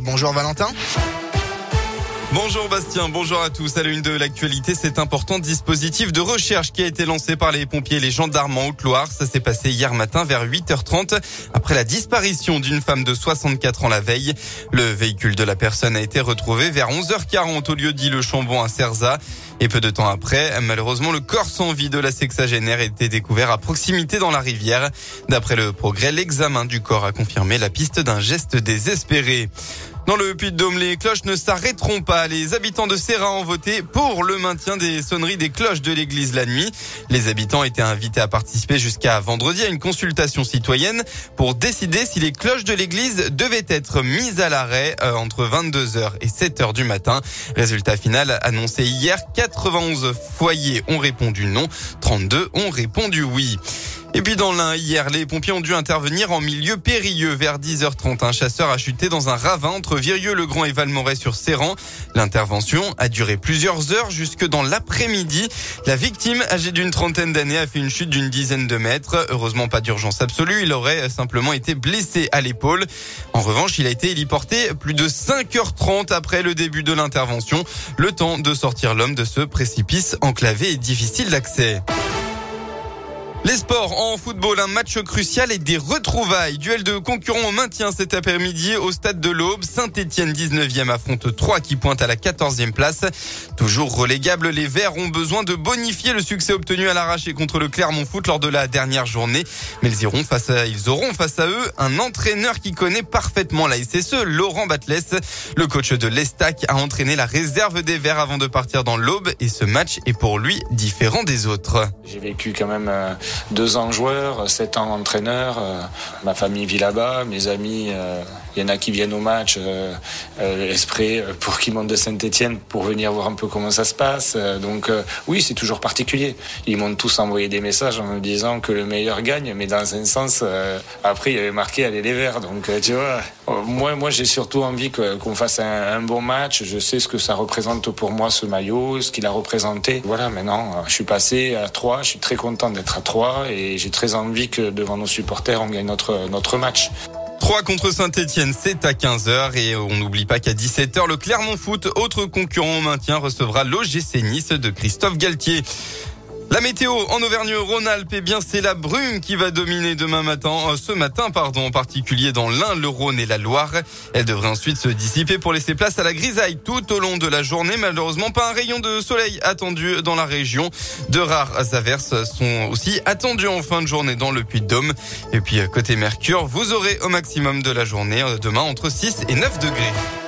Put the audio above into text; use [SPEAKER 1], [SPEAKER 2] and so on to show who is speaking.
[SPEAKER 1] Bonjour Valentin.
[SPEAKER 2] Bonjour Bastien, bonjour à tous. À l'une de l'actualité, cet important dispositif de recherche qui a été lancé par les pompiers et les gendarmes en Haute-Loire. Ça s'est passé hier matin vers 8h30 après la disparition d'une femme de 64 ans la veille. Le véhicule de la personne a été retrouvé vers 11h40 au lieu dit Le Chambon à Cerza. Et peu de temps après, malheureusement, le corps sans vie de la sexagénaire a été découvert à proximité dans la rivière. D'après le progrès, l'examen du corps a confirmé la piste d'un geste désespéré. Dans le Puy-de-Dôme, les cloches ne s'arrêteront pas. Les habitants de Serra ont voté pour le maintien des sonneries des cloches de l'église la nuit. Les habitants étaient invités à participer jusqu'à vendredi à une consultation citoyenne pour décider si les cloches de l'église devaient être mises à l'arrêt euh, entre 22h et 7h du matin. Résultat final annoncé hier, 91 foyers ont répondu non, 32 ont répondu oui. Et puis dans l'un, hier, les pompiers ont dû intervenir en milieu périlleux. Vers 10h30, un chasseur a chuté dans un ravin entre Virieux-le-Grand et Valmoret sur Serran. L'intervention a duré plusieurs heures jusque dans l'après-midi. La victime, âgée d'une trentaine d'années, a fait une chute d'une dizaine de mètres. Heureusement, pas d'urgence absolue. Il aurait simplement été blessé à l'épaule. En revanche, il a été héliporté plus de 5h30 après le début de l'intervention. Le temps de sortir l'homme de ce précipice enclavé et difficile d'accès. Les sports en football, un match crucial et des retrouvailles. Duel de concurrents au maintien cet après-midi au stade de l'Aube. Saint-Etienne 19e affronte 3 qui pointe à la 14e place. Toujours relégable, les Verts ont besoin de bonifier le succès obtenu à l'arraché contre le Clermont Foot lors de la dernière journée. Mais ils, iront face ils auront face à eux un entraîneur qui connaît parfaitement la SSE, Laurent Batles. Le coach de l'Estac a entraîné la réserve des Verts avant de partir dans l'Aube et ce match est pour lui différent des autres.
[SPEAKER 3] J'ai vécu quand même euh, deux ans joueur, sept ans entraîneur. Euh, ma famille vit là-bas, mes amis, il euh, y en a qui viennent au match euh, esprit pour qu'ils montent de Saint-Etienne pour venir voir un peu comment ça se passe. donc oui, c'est toujours particulier. Ils m'ont tous envoyé des messages en me disant que le meilleur gagne, mais dans un sens, après il y avait marqué aller les verts. Donc tu vois, moi, moi j'ai surtout envie qu'on fasse un, un, bon match. Je sais ce que ça représente pour moi ce maillot, ce qu'il a représenté. Voilà, maintenant je suis passé à 3, je suis très content d'être à 3 et j'ai très envie que devant nos supporters, on gagne notre, notre match.
[SPEAKER 2] 3 contre Saint-Etienne, c'est à 15h et on n'oublie pas qu'à 17h, le Clermont Foot, autre concurrent au maintien, recevra l'OGC Nice de Christophe Galtier. La météo en Auvergne-Rhône-Alpes, eh bien, c'est la brume qui va dominer demain matin, euh, ce matin, pardon, en particulier dans l'Ain, le Rhône et la Loire. Elle devrait ensuite se dissiper pour laisser place à la grisaille tout au long de la journée. Malheureusement, pas un rayon de soleil attendu dans la région. De rares averses sont aussi attendues en fin de journée dans le Puy-de-Dôme. Et puis, côté Mercure, vous aurez au maximum de la journée, euh, demain, entre 6 et 9 degrés.